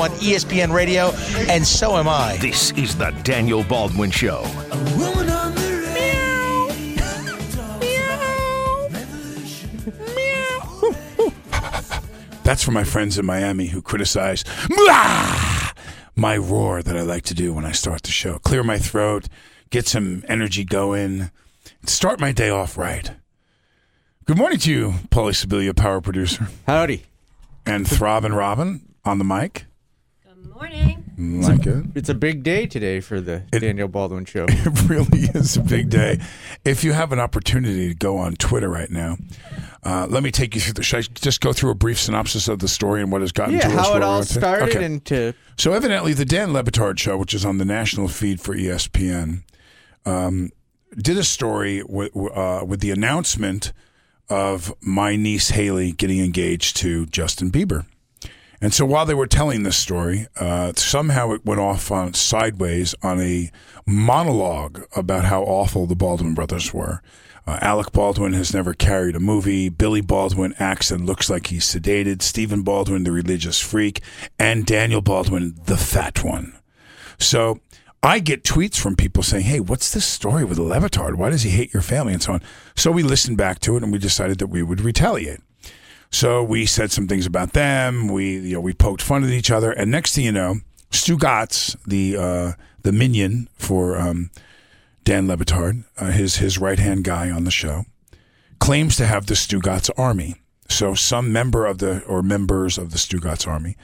on ESPN Radio, and so am I. This is the Daniel Baldwin Show. That's for my friends in Miami who criticize my roar that I like to do when I start the show. Clear my throat, get some energy going, start my day off right. Good morning to you, Paulie Sibilia, power producer, Howdy. and Throb and Robin on the mic. Good morning. Like it. It's a big day today for the It- Daniel Baldwin Show. It really is a big day. If you have an opportunity to go on Twitter right now, uh, let me take you through the. Should I just go through a brief synopsis of the story and what has gotten yeah, to us? how where it we're all at today? started Okay. and to So evidently, the Dan Le Batard show, which is on the national feed for ESPN, um, did a story with, uh, with the announcement of my niece Hailey getting engaged to Justin Bieber. And so while they were telling this story, uh, somehow it went off on sideways on a monologue about how awful the Baldwin brothers were. Uh, Alec Baldwin has never carried a movie. Billy Baldwin acts and looks like he's sedated. Stephen Baldwin, the religious freak, and Daniel Baldwin, the fat one. So I get tweets from people saying, "Hey, what's this story with Le Batard? Why does he hate your family?" and so on. So we listened back to it and we decided that we would retaliate. So we said some things about them. We you know we poked fun at each other, and next thing you know, Stugotz, the uh, the minion for um, Dan Le Batard, uh, his his right hand guy on the show, claims to have the Stugotz army. So some member of the or members of the Stugotz army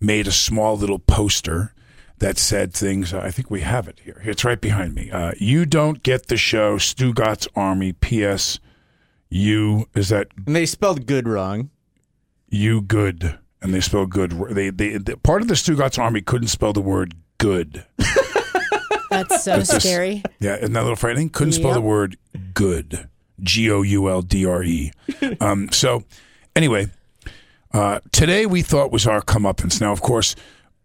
made a small little poster that said things. I think we have it here. It's right behind me. Uh, you don't get the show, Stugotz army. P.S. You is that and they spelled good wrong. you good. And they spelled good. They, they, they part of the Stugotz army couldn't spell the word good. That's so But this- scary. yeah isn't that a little frightening couldn't spell the word good. G-o-u-l-d-r-e um, so anyway uh, today we thought was our comeuppance. Now of course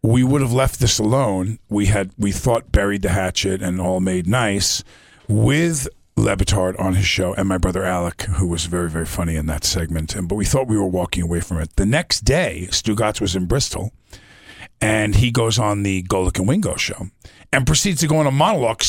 we would have left this alone. We had we thought buried the hatchet and all made nice with Le Batard on his show and my brother Alec, who was very, very funny in that segment. And but we thought we were walking away from it. The next day, Stugotz was in Bristol, and he goes on the Golic and Wingo show and proceeds to go on a monologue,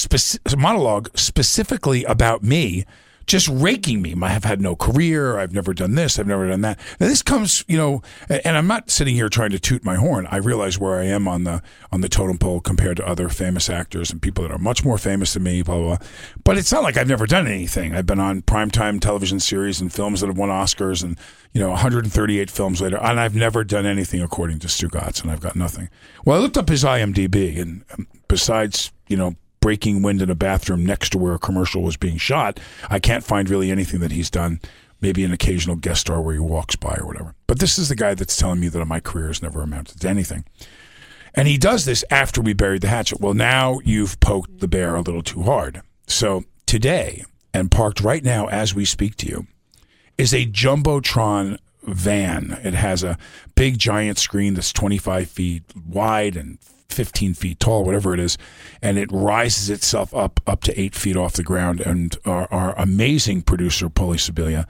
monologue specifically about me, just raking me. I have had no career. I've never done this. I've never done that. Now this comes, you know, and I'm not sitting here trying to toot my horn. I realize where I am on the on the totem pole compared to other famous actors and people that are much more famous than me. Blah blah. blah. But it's not like I've never done anything. I've been on primetime television series and films that have won Oscars, and you know, 138 films later, and I've never done anything according to Stugotz, and I've got nothing. Well, I looked up his IMDb, and um, besides, you know, breaking wind in a bathroom next to where a commercial was being shot, I can't find really anything that he's done. Maybe an occasional guest star where he walks by or whatever. But this is the guy that's telling me that my career has never amounted to anything. And he does this after we buried the hatchet. Well, now you've poked the bear a little too hard. So today, and parked right now as we speak to you, is a Jumbotron van. It has a big giant screen that's 25 feet wide and 15 feet tall, whatever it is, and it rises itself up up to eight feet off the ground. And our, our amazing producer, Paulie Sibilia,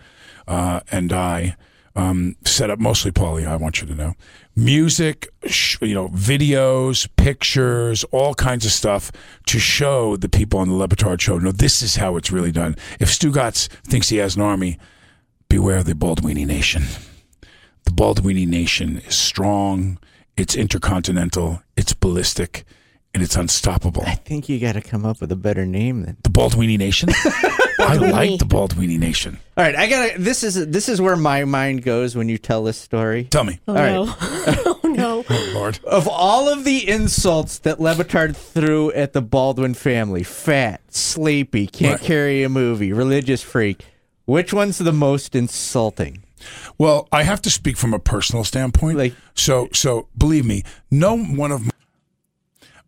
uh, and I um, set up mostly Paulie. I want you to know music, sh- you know, videos, pictures, all kinds of stuff to show the people on the Le Batard show. No, this is how it's really done. If Stugotz thinks he has an army, beware the Baldwini Nation. The Baldwini Nation is strong. It's intercontinental. It's ballistic. And it's unstoppable. I think you got to come up with a better name than The Baldwini Nation. I like the Baldwini Nation. All right, I got to this is this is where my mind goes when you tell this story. Tell me. Oh All right. no. oh no. Oh Lord. Of all of the insults that Le Batard threw at the Baldwin family, fat, sleepy, can't Right. carry a movie, religious freak, which one's the most insulting? Well, I have to speak from a personal standpoint. Like- so, so believe me, no one of my,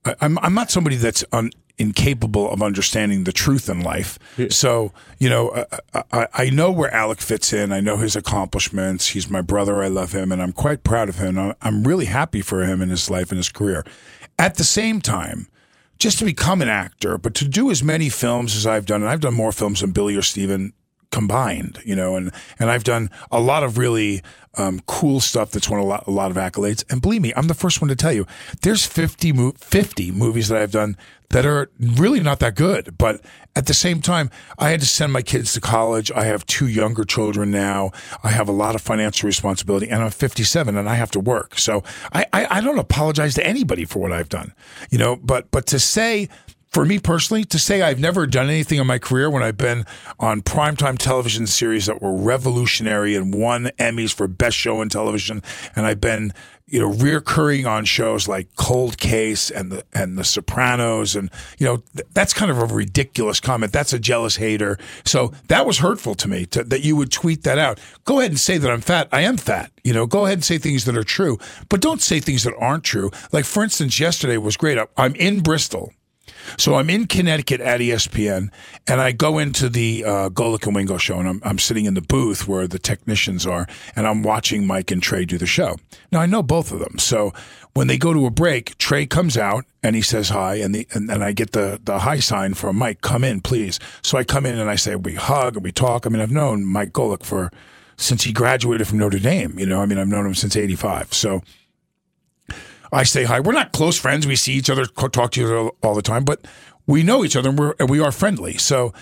I, I'm I'm not somebody that's un, incapable of understanding the truth in life. So, you know, I, I, I know where Alec fits in. I know his accomplishments. He's my brother. I love him, and I'm quite proud of him. I'm- I'm really happy for him in his life and his career. At the same time, just to become an actor, but to do as many films as I've done, and I've done more films than Billy or Stephen combined, you know, and, and I've done a lot of really um, cool stuff that's won a lot, a lot of accolades. And believe me, I'm the first one to tell you, there's 50, mo- 50 movies that I've done that are really not that good. But at the same time, I had to send my kids to college. I have two younger children now. I have a lot of financial responsibility and I'm 57 and I have to work. So I, I, I don't apologize to anybody for what I've done, you know, but, but to say, for me personally, to say I've never done anything in my career when I've been on primetime television series that were revolutionary and won Emmys for best show in television, and I've been, you know, reoccurring on shows like Cold Case and the and The Sopranos, and you know, th- that's kind of a ridiculous comment. That's a jealous hater. So that was hurtful to me to, that you would tweet that out. Go ahead and say that I'm fat. I am fat. You know, go ahead and say things that are true, but don't say things that aren't true. Like for instance, yesterday was great. I'm in Bristol. So I'm in Connecticut at ESPN, and I go into the uh, and Wingo show, and I'm, I'm sitting in the booth where the technicians are, and I'm watching Mike and Trey do the show. Now I know both of them, so when they go to a break, Trey comes out and he says hi, and the and, and I get the the hi sign from Mike, come in, please. So I come in and I say we hug and we talk. I mean I've known Mike Golic for since he graduated from Notre Dame. You know, I mean I've known him since '85. So. I say hi. We're not close friends. We see each other, talk to each other all the time, but we know each other and, we're, and we are friendly. So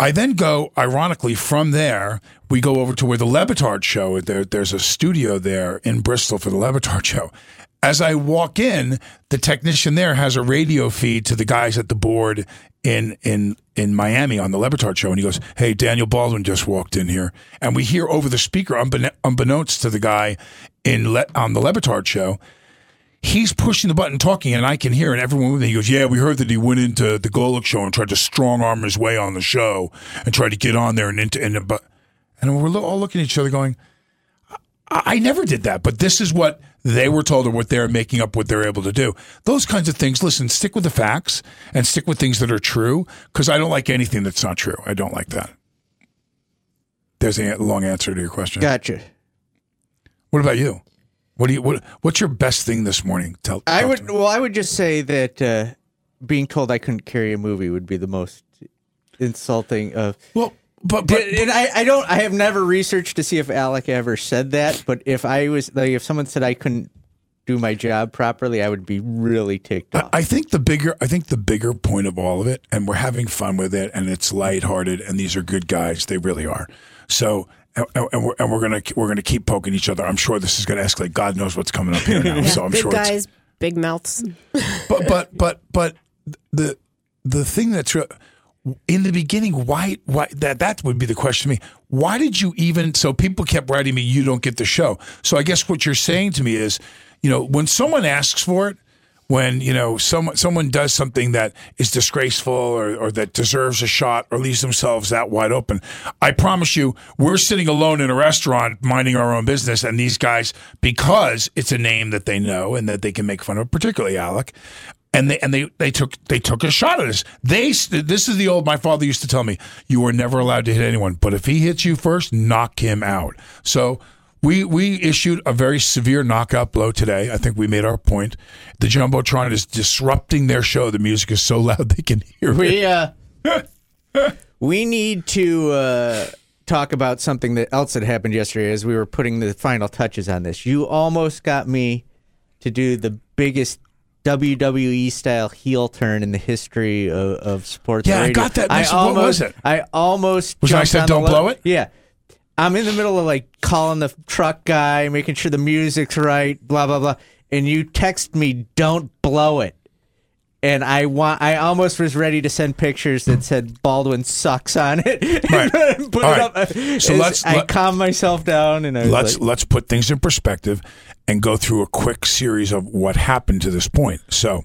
I then go, ironically, from there, we go over to where the Le Batard show, there, there's a studio there in Bristol for the Le Batard show. As I walk in, the technician there has a radio feed to the guys at the board in in in Miami on the Le Batard show, and he goes, "Hey, Daniel Baldwin just walked in here," and we hear over the speaker, unbeknownst to the guy in Le- on the Le Batard show, he's pushing the button talking and I can hear and everyone with me he goes, Yeah, we heard that he went into the Golic show and tried to strong arm his way on the show and tried to get on there and into and but and we're all looking at each other going, I, I never did that, but this is what they were told or what they're making up what they're able to do. Those kinds of things, listen, stick with the facts and stick with things that are true, because I don't like anything that's not true. I don't like that. There's a long answer to your question. Gotcha. What about you? What do you what what's your best thing this morning? Tell I would me. well, I would just say that uh, being told I couldn't carry a movie would be the most insulting of. Well, but but and I, I don't I have never researched to see if Alec ever said that, but if I was like if someone said I couldn't do my job properly, I would be really ticked off. I think the bigger I think the bigger point of all of it, and we're having fun with it, and it's lighthearted, and these are good guys. They really are. So. And, and we're, and we're gonna we're gonna keep poking each other. I'm sure this is gonna escalate. God knows what's coming up here now. Yeah, so I'm big sure it's, guys, big mouths. but but but but the the thing that's re- in the beginning why why that that would be the question to me why did you even so people kept writing me you don't get the show so i guess what you're saying to me is you know when someone asks for it when you know someone someone does something that is disgraceful or, or that deserves a shot or leaves themselves that wide open i promise you we're sitting alone in a restaurant minding our own business and these guys because it's a name that they know and that they can make fun of particularly alec and they and they they took they took a shot at us. They this is the old my father used to tell me you are never allowed to hit anyone, but if he hits you first, knock him out. So we we issued a very severe knockout blow today. I think we made our point. The jumbotron is disrupting their show. The music is so loud they can hear we it. uh, we need to uh, talk about something that else that happened yesterday as we were putting the final touches on this. You almost got me to do the biggest WWE style heel turn in the history of, of sports. Yeah, I got that. I What was almost, it? I almost Was I said on don't blow it? Yeah. I'm in the middle of like calling the truck guy, making sure the music's right, blah blah blah, and you text me, "Don't blow it." and I want I almost was ready to send pictures that said Baldwin sucks on it. Right. Put All it right. up. Uh, so As let's- I let- calmed myself down and I let's like, let's put things in perspective and go through a quick series of what happened to this point. So,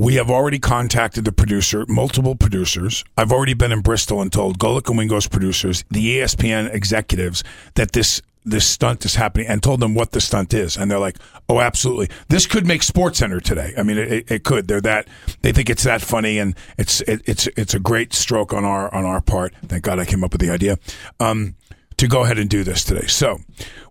We have already contacted the producer, multiple producers. I've already been in Bristol and told Golic and Wingo's producers, the ESPN executives, that this this stunt is happening and told them what the stunt is. And they're like, oh, absolutely. This could make Sports Center today. I mean, it, it could. They're that, they think it's that funny and it's, it, it's, it's a great stroke on our, on our part. Thank God I came up with the idea. Um, to go ahead and do this today. So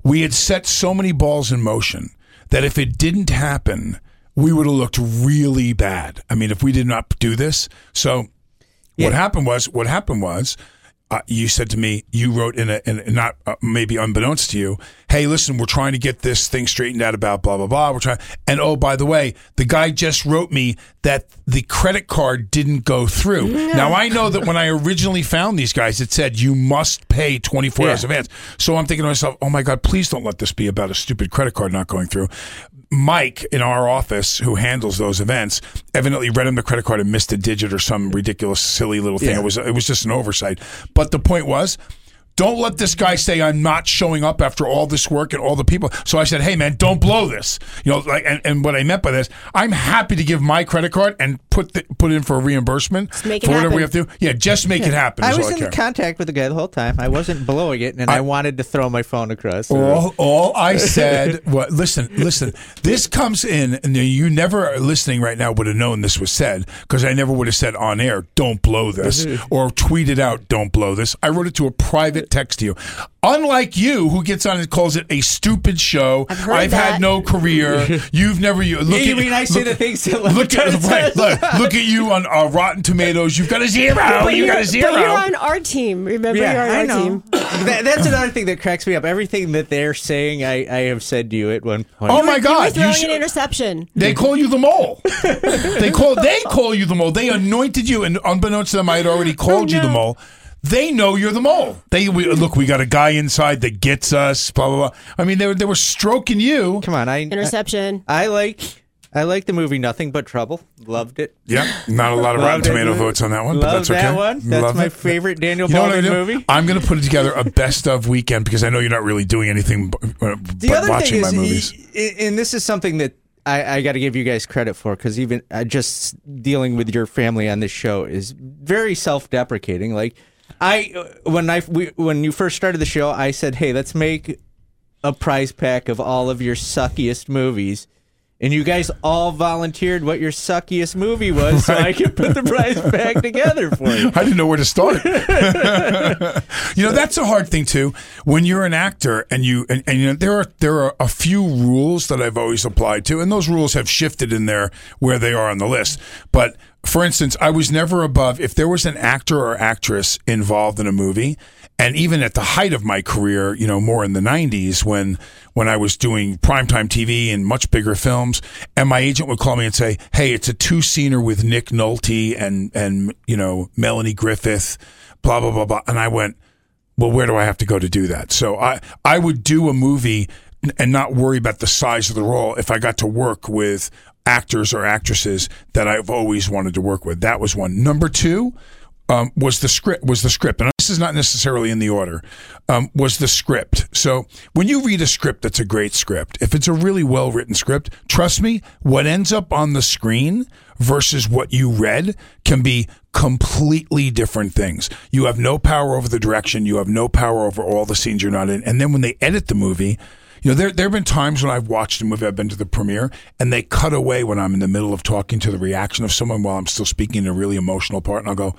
we had set so many balls in motion that if it didn't happen, we would have looked really bad. I mean, if we did not do this. So what happened was, what happened was, uh, you said to me, you wrote in a, in a not uh, maybe unbeknownst to you, hey, listen, we're trying to get this thing straightened out about blah blah blah. We're trying, and oh, by the way, the guy just wrote me that the credit card didn't go through. Now I know that when I originally found these guys, it said you must pay 24 Yeah. hours advance. So I'm thinking to myself, oh my god, please don't let this be about a stupid credit card not going through. Mike in our office, who handles those events, evidently read him the credit card and missed a digit or some ridiculous, silly little thing. Yeah. It was it was just an oversight. But the point was. Don't let this guy say I'm not showing up after all this work and all the people. So I said, "Hey man, don't blow this." You know, like, and, and what I meant by this, I'm happy to give my credit card and put the, put in for a reimbursement make it for whatever we have happen. to. do. Yeah, just make it happen. I was all I in care. contact with the guy the whole time. I wasn't blowing it, and I, wanted to throw my phone across. the room. All, all I said, what? Listen, listen. This comes in, and you never listening right now would have known this was said because I never would have said on air, "Don't blow this," mm-hmm. or tweeted out, "Don't blow this." I wrote it to a private text to you. Unlike you, who gets on and calls it a stupid show. I've heard had that. no career. You've never. You, look you at, mean I say the things that Look at, right, look, look at you on uh, Rotten Tomatoes. You've got a zero. but you you're, got a zero. But you're on our team. Remember, Yeah, you're on I our know. team. That, that's another thing that cracks me up. Everything that they're saying, I, I have said to you at one point. oh my God. You were God! throwing should- an interception. They call you the mole. they call they call you the mole. They anointed you, and unbeknownst to them, I had already called you the mole. They know you're the mole. They we, look. We got a guy inside that gets us. Blah blah blah. I mean, they were they were stroking you. Come on, I Interception. I, I like I like the movie Nothing But Trouble. Loved it. Yep. Not a lot of Rotten Loved it. Tomato votes on that one, but Love that's okay. that one. That's Love my it. favorite Daniel You Baldwin I'm gonna do? movie. I'm going to put together a best of weekend because I know you're not really doing anything but, uh, The other watching thing my is, movies. i- and this is something that I, I got to give you guys credit for because even uh, just dealing with your family on this show is very self-deprecating. Like I, uh, when I we, when you first started the show, I said, "Hey, let's make a prize pack of all of your suckiest movies." And you guys all volunteered what your suckiest movie was, so I could put the prize pack together for you. I didn't know where to start. you know, that's a hard thing too. When you're an actor and you and, and you know there are there are a few rules that I've always applied to, and those rules have shifted in there where they are on the list. But for instance, I was never above if there was an actor or actress involved in a movie, and even at the height of my career, you know, more in the '90s when when I was doing primetime TV and much bigger films, and my agent would call me and say, "Hey, it's a two scener with Nick Nolte and and you know Melanie Griffith, blah blah blah blah," and I went, "Well, where do I have to go to do that?" So I I would do a movie and not worry about the size of the role if I got to work with actors or actresses that I've always wanted to work with. That was one. Number two um, was the script. Was the script, and this is not necessarily in the order. Um, was the script. So when you read a script that's a great script, if it's a really well written script, trust me, what ends up on the screen versus what you read can be completely different things. You have no power over the direction. You have no power over all the scenes you're not in. And then when they edit the movie, you know, there there have been times when I've watched a movie, I've been to the premiere, and they cut away when I'm in the middle of talking to the reaction of someone while I'm still speaking a really emotional part, and I'll go,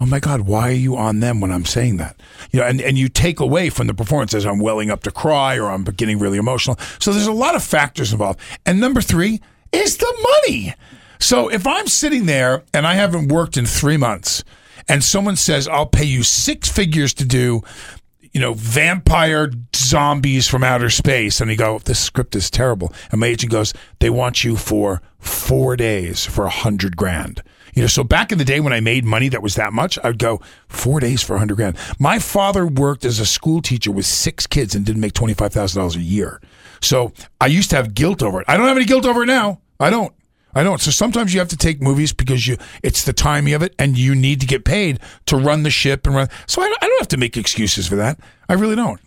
"Oh my God, why are you on them when I'm saying that?" You know, and and you take away from the performance as I'm welling up to cry or I'm getting really emotional. So there's a lot of factors involved. And number three is the money. So if I'm sitting there and I haven't worked in three months, and someone says I'll pay you six figures to do you know, vampire zombies from outer space. And you go, this script is terrible. And my agent goes, they want you for four days for a hundred grand. You know, so back in the day when I made money that was that much, I'd go four days for a hundred grand. My father worked as a school teacher with six kids and didn't make twenty five thousand dollars a year. So I used to have guilt over it. I don't have any guilt over it now. I don't. I don't. So sometimes you have to take movies because you it's the timing of it, and you need to get paid to run the ship and run. So I, I don't have to make excuses for that. I really don't.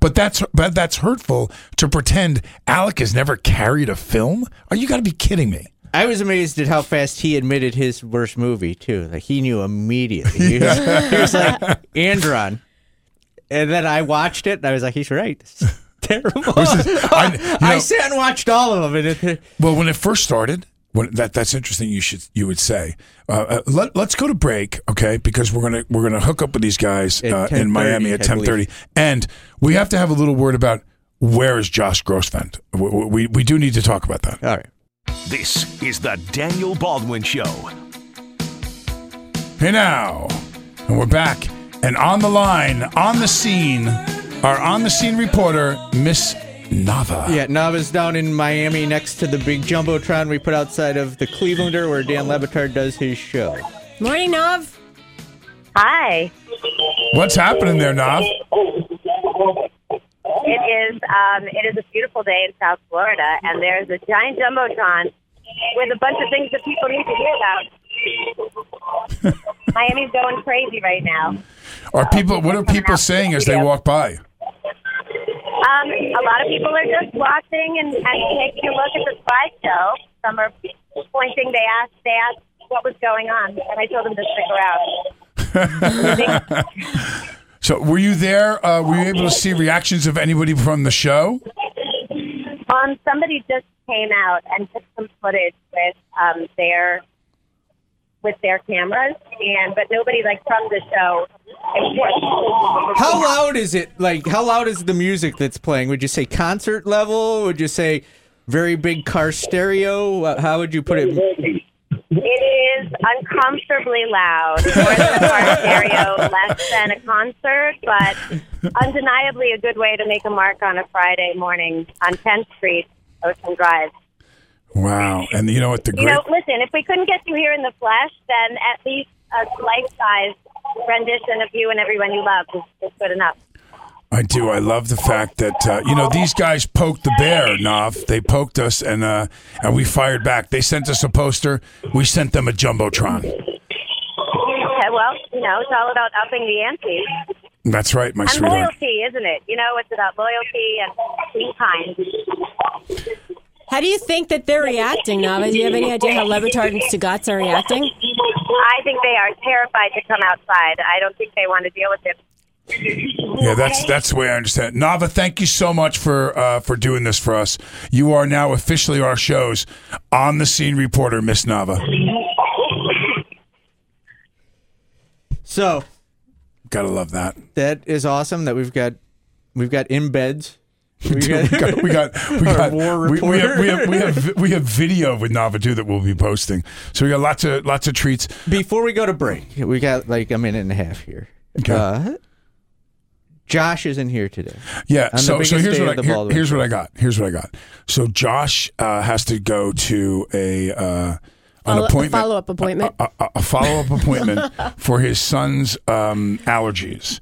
But that's but that's hurtful to pretend Alec has never carried a film. Are you got to be kidding me? I was amazed at how fast he admitted his worst movie too. Like he knew immediately. He, was, he was like Andron, and then I watched it and I was like, he's right. This is terrible. I- you I sat and watched all of them, and it, Well, when it first started, when that that's interesting. You should you would say. Uh, uh, let Let's go to break, okay? Because we're gonna we're gonna hook up with these guys uh, in Miami at ten thirty, and we have to have a little word about where is Josh Grossvent. We, we we do need to talk about that. all right. This is the Daniel Baldwin Show. Hey now, and we're back, and on the line, on the scene, our on the scene reporter, Miss Nava. Yeah, Nava's down in Miami next to the big jumbotron we put outside of the Clevelander, where Dan Le Batard does his show. Morning, Nav. Hi. What's happening there, Nav? It is um, it is a beautiful day in South Florida, and there's a giant jumbotron with a bunch of things that people need to hear about. Miami's going crazy right now. Are people? What are people saying as they walk by? Um, a lot of people are just watching and, and taking a look at the slideshow. Some are pointing. They asked. They asked what was going on, and I told them to stick around. So, were you there? Uh, were you able to see reactions of anybody from the show? Um, somebody just came out and took some footage with um, their with their cameras, and but nobody like from the show. How loud is it? Like, how loud is the music that's playing? Would you say concert level? Would you say very big car stereo? How would you put it? It is uncomfortably loud, more than a car stereo, less than a concert, but undeniably a good way to make a mark on a Friday morning on 10th Street, Ocean Drive. Wow! And you know what? The You great know, listen, if we couldn't get you here in the flesh, then at least a life-size rendition of you and everyone you love is, is good enough. I do. I love the fact that uh, you know these guys poked the bear, Nav. They poked us, and uh, and we fired back. They sent us a poster. We sent them a jumbotron. Okay, well, you know, it's all about upping the ante. That's right, my and sweetheart. loyalty, isn't it? You know, it's about loyalty and being kind. How do you think that they're reacting, Nava? Do you have any idea how Le Batard and Stugotz are reacting? I think they are terrified to come outside. I don't think they want to deal with it. Yeah, that's that's the way I understand it. Nava, thank you so much for uh, for doing this for us. You are now officially our show's on the scene reporter, Miss Nava. So Gotta love that. that is awesome. That we've got we've got embeds. We we got we got we got war we, we have we have we have we have video with Nava too that we'll be posting. So we got lots of lots of treats. Before we go to break, we got like a minute and a half here. Okay. Uh, Josh is in here today. Yeah. On So so here's what I here- here's what I got. Here's what I got. So Josh uh, has to go to a uh, an Follow- appointment. follow-up appointment. A, a, a follow up appointment for his son's um, allergies.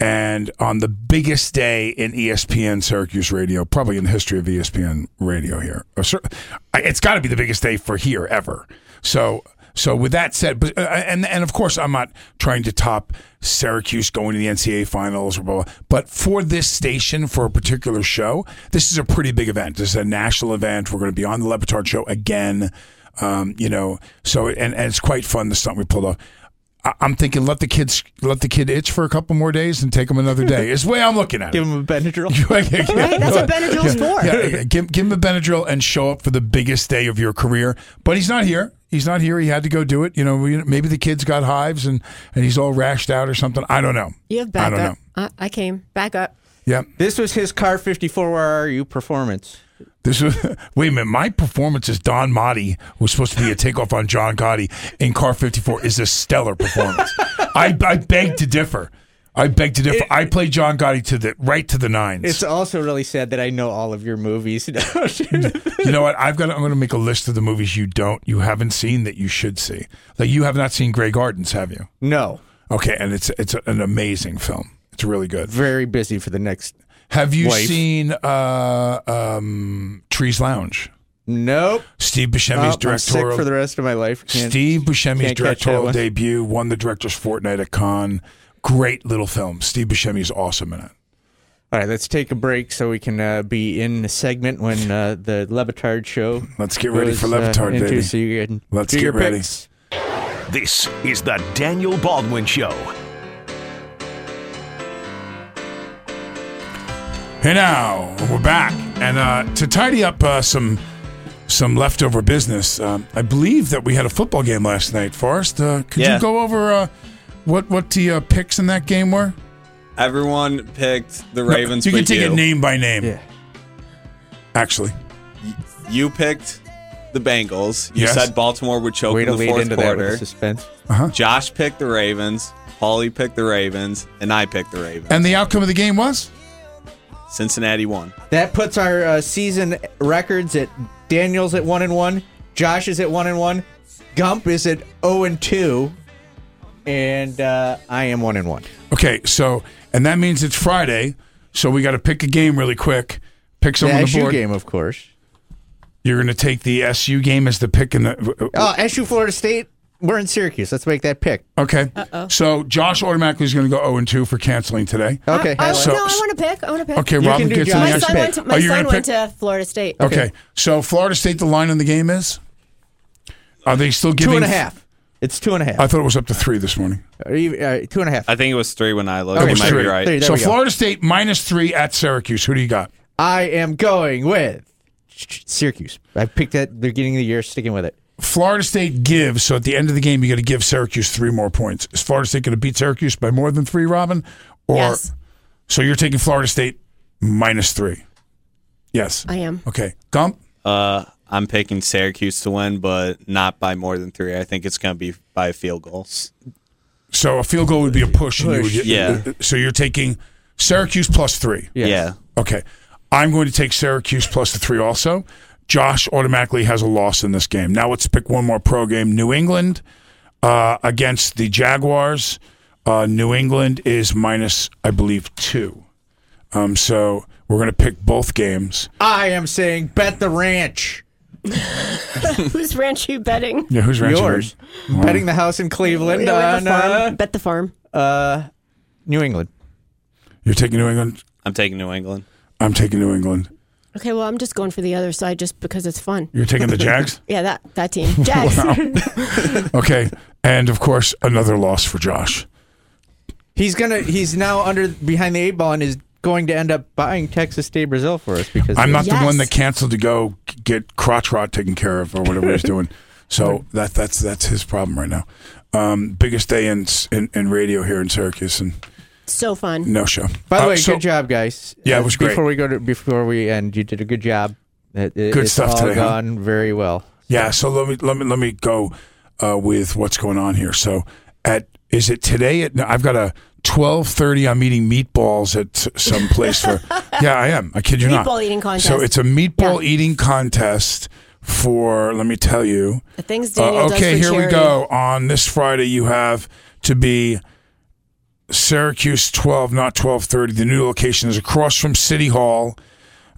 And on the biggest day in ESPN Syracuse radio, probably in the history of ESPN radio here, it's got to be the biggest day for here ever. So, so with that said, but, uh, and and of course, I'm not trying to top Syracuse going to the NCAA finals or blah, blah. But for this station, for a particular show, this is a pretty big event. This is a national event. We're going to be on the Le Batard show again. Um, you know, so and, and it's quite fun. The stunt we pulled off. I- I'm thinking let the kids let the kid itch for a couple more days and take him another day. Is the way I'm looking at it. Give him a Benadryl. Right, that's what Benadryl's for. Yeah, yeah, give, give him a Benadryl and show up for the biggest day of your career. But he's not here. He's not here. He had to go do it. You know, we- maybe the kid's got hives and, and he's all rashed out or something. I don't know. You have I don't know. backup. I, I came. Back up. Yeah. This was his car 54 Where Are You performance. This was wait a minute. My performance as Don Motti was supposed to be a takeoff on John Gotti in Car 54 is a stellar performance. I, I beg to differ. I beg to differ. I play John Gotti to the right to the nines. It's also really sad that I know all of your movies. you know what? I've got. I'm going to make a list of the movies you don't, you haven't seen that you should see. Like you have not seen Grey Gardens, have you? no. Okay, and it's it's an amazing film. It's really good. Very busy for the next. Have you Wife. seen uh, um, Trees Lounge? Nope. Steve Buscemi's Oh, I'm sick directorial. for the rest of my life. Can't- Steve Buscemi's can't catch that directorial debut won the director's fortnight at Cannes. Great little film. Steve Buscemi is awesome in it. All right, let's take a break so we can uh, be in the segment when uh, the Le Batard show. Let's get ready for goes, uh, Le Batard, into, baby. So you can Let's do get your ready. picks. This is the Daniel Baldwin Show. Hey now, we're back, and uh, to tidy up uh, some some leftover business, um, I believe that we had a football game last night. Forrest, uh, could Yeah. you go over uh, what what the uh, picks in that game were? Everyone picked the No, Ravens. you can but take you. it name by name. Yeah. Actually, You picked the Bengals. You Yes. said Baltimore would choke Way in to the lead fourth into that with quarter. the suspense. Josh picked the Ravens. Paulie picked the Ravens, and I picked the Ravens. and the outcome of the game was Cincinnati won. That puts our uh, season records at Daniel's at one and one, Josh is at one and one, Gump is at zero and two, and uh, I am one and one. okay. So, and that means it's Friday, so we got to pick a game really quick. Pick The someone on the SU board. game, of course. You're going to take the SU game as the pick in the. Oh, SU Florida State. We're in Syracuse. Let's make that pick. Okay. So Josh automatically is going to go 0 and 2 for canceling today. Okay. I, I, So- no, I want to pick. I want to pick. Okay, You Robin gets in the My Josh's SU. son went to, Oh, my you're son gonna went to Florida State. Okay. So Florida State, the line on the game is? Are they still giving Two and a half. It's two and a half. I thought it was up to three this morning. Are you- uh, two and a half. I think it was three when I looked. Okay, you It was might three. be right. Three. So. Florida State minus three at Syracuse. Who do you got? I am going with Syracuse. I picked that at the beginning of the year, sticking with it. Florida State gives. So at the end of the game, you got to give Syracuse three more points. Is Florida State going to beat Syracuse by more than three, Robin? Or Yes. so you're taking Florida State minus three? Yes. I am. Okay. Gump. Uh, I'm picking Syracuse to win, but not by more than three. I think it's going to be by field goals. So a field goal would be a push. and you Push. would- Yeah. So you're taking Syracuse plus three. Yes. Yeah. Okay. I'm going to take Syracuse plus the three also. Josh automatically has a loss in this game. Now let's pick one more pro game. New England uh, against the Jaguars. Uh, New England is minus, I believe, two. Um, so we're going to pick both games. I am saying bet the ranch. Whose ranch are you betting? Yeah, who's ranching? Yours. Wow. Betting the house in Cleveland Yeah, on the farm. uh, Bet the farm. uh, New England. You're taking New England. I'm taking New England. I'm taking New England. Okay, well, I'm just going for the other side just because it's fun. You're taking the Jags. Yeah, that that team. Jags. okay, and of course another loss for Josh. He's gonna. He's now under behind the eight ball and is going to end up buying Texas de Brazil for us because I'm not the one that canceled to go get crotch rot taken care of or whatever he's doing. So that that's that's his problem right now. Um, biggest day in, in in radio here in Syracuse and so fun. no show. By the Uh, way, so- good job, guys. Yeah, it Uh, was great. Before we go to before we end, you did a good job. It, it- Good it's stuff all today, huh? gone very well. Yeah, so let me let me let me go uh, with what's going on here. So at is it today? At I've got a twelve thirty. I'm eating meatballs at s- some place for. yeah, I am. I kid you not. Meatball eating contest. So it's a meatball Yeah. eating contest for. Let me tell you. The things Uh, Daniel does okay, for here we charity. go. On this Friday, you have to be Syracuse twelve, not twelve thirty. The new location is across from City Hall,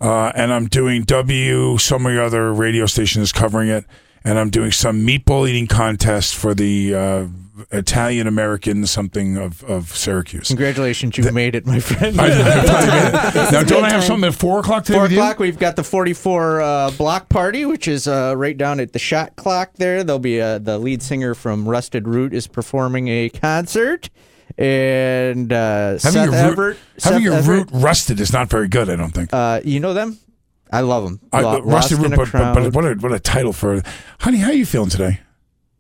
uh, and I'm doing W. Some of the other radio station is covering it, and I'm doing some meatball eating contest for the uh, Italian American something of of Syracuse. Congratulations, you made it, my friend. I- I it. Now, don't I have something at four o'clock today Four with you? o'clock, we've got the 44 uh, block party, which is uh, right down at the shot clock there. There'll be uh, the lead singer from Rusted Root is performing a concert. And uh, Having Seth your Everett. root, Seth having your Everett, root rusted is not very good. I don't think. Uh, you know them? I love them. I, Lo- rusted root, but, but, but what a what a title for, honey. How are you feeling today?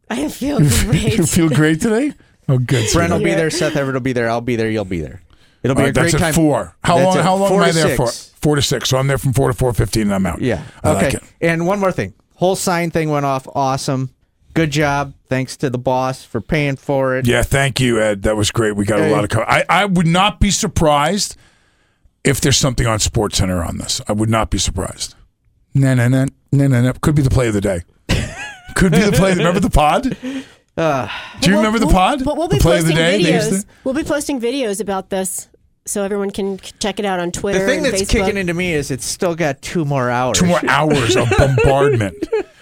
I feel great. you feel great today? Oh, good. Brent will be there. Seth Everett will be there. I'll be there. You'll be there. It'll be All a right, great that's at time. four. How That's long? at How long four am I to there for? six. Four to six. So I'm there from four to four fifteen, and I'm out. Yeah. I okay. like it. And one more thing. Whole sign thing went off. Awesome. Good job. Thanks to the boss for paying for it. Yeah, thank you, Ed. That was great. We got a lot of. Co- I I would not be surprised if there's something on Sports Center on this. I would not be surprised. No, no, no, no, no, no. Could be the play of the day. Could be the play. Remember the pod? Uh, Do you We'll- remember the we'll- pod? But we'll the be play of the posting day. Videos. to- We'll be posting videos about this so everyone can check it out on Twitter. The thing and that's Facebook. kicking into me is it's still got two more hours. Two more hours of bombardment.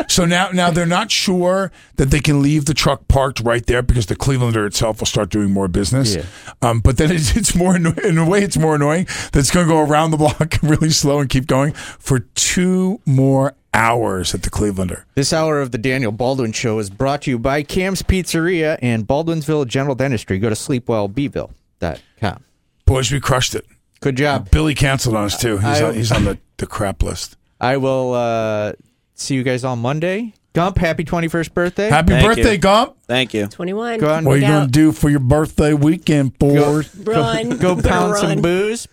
So now, now they're not sure that they can leave the truck parked right there because the Clevelander itself will start doing more business. Yeah. Um, but then it's, it's more anno- in a way it's more annoying that it's going to go around the block really slow and keep going for two more hours at the Clevelander. This hour of the Daniel Baldwin Show is brought to you by Cam's Pizzeria and Baldwinsville General Dentistry. Go to sleepwellbeeville.com. Boys, we crushed it. Good job. Billy canceled on us too. He's, I- on, he's on the, the crap list. I will uh, see you guys on Monday. Gump, happy 21st birthday. Happy Thank birthday, you. Gump. Thank you. 21. Go on. What are you Look going to do for your birthday weekend, boys? Run. Go Better pound some run. booze.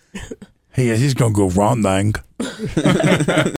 Hey, he's going to go running.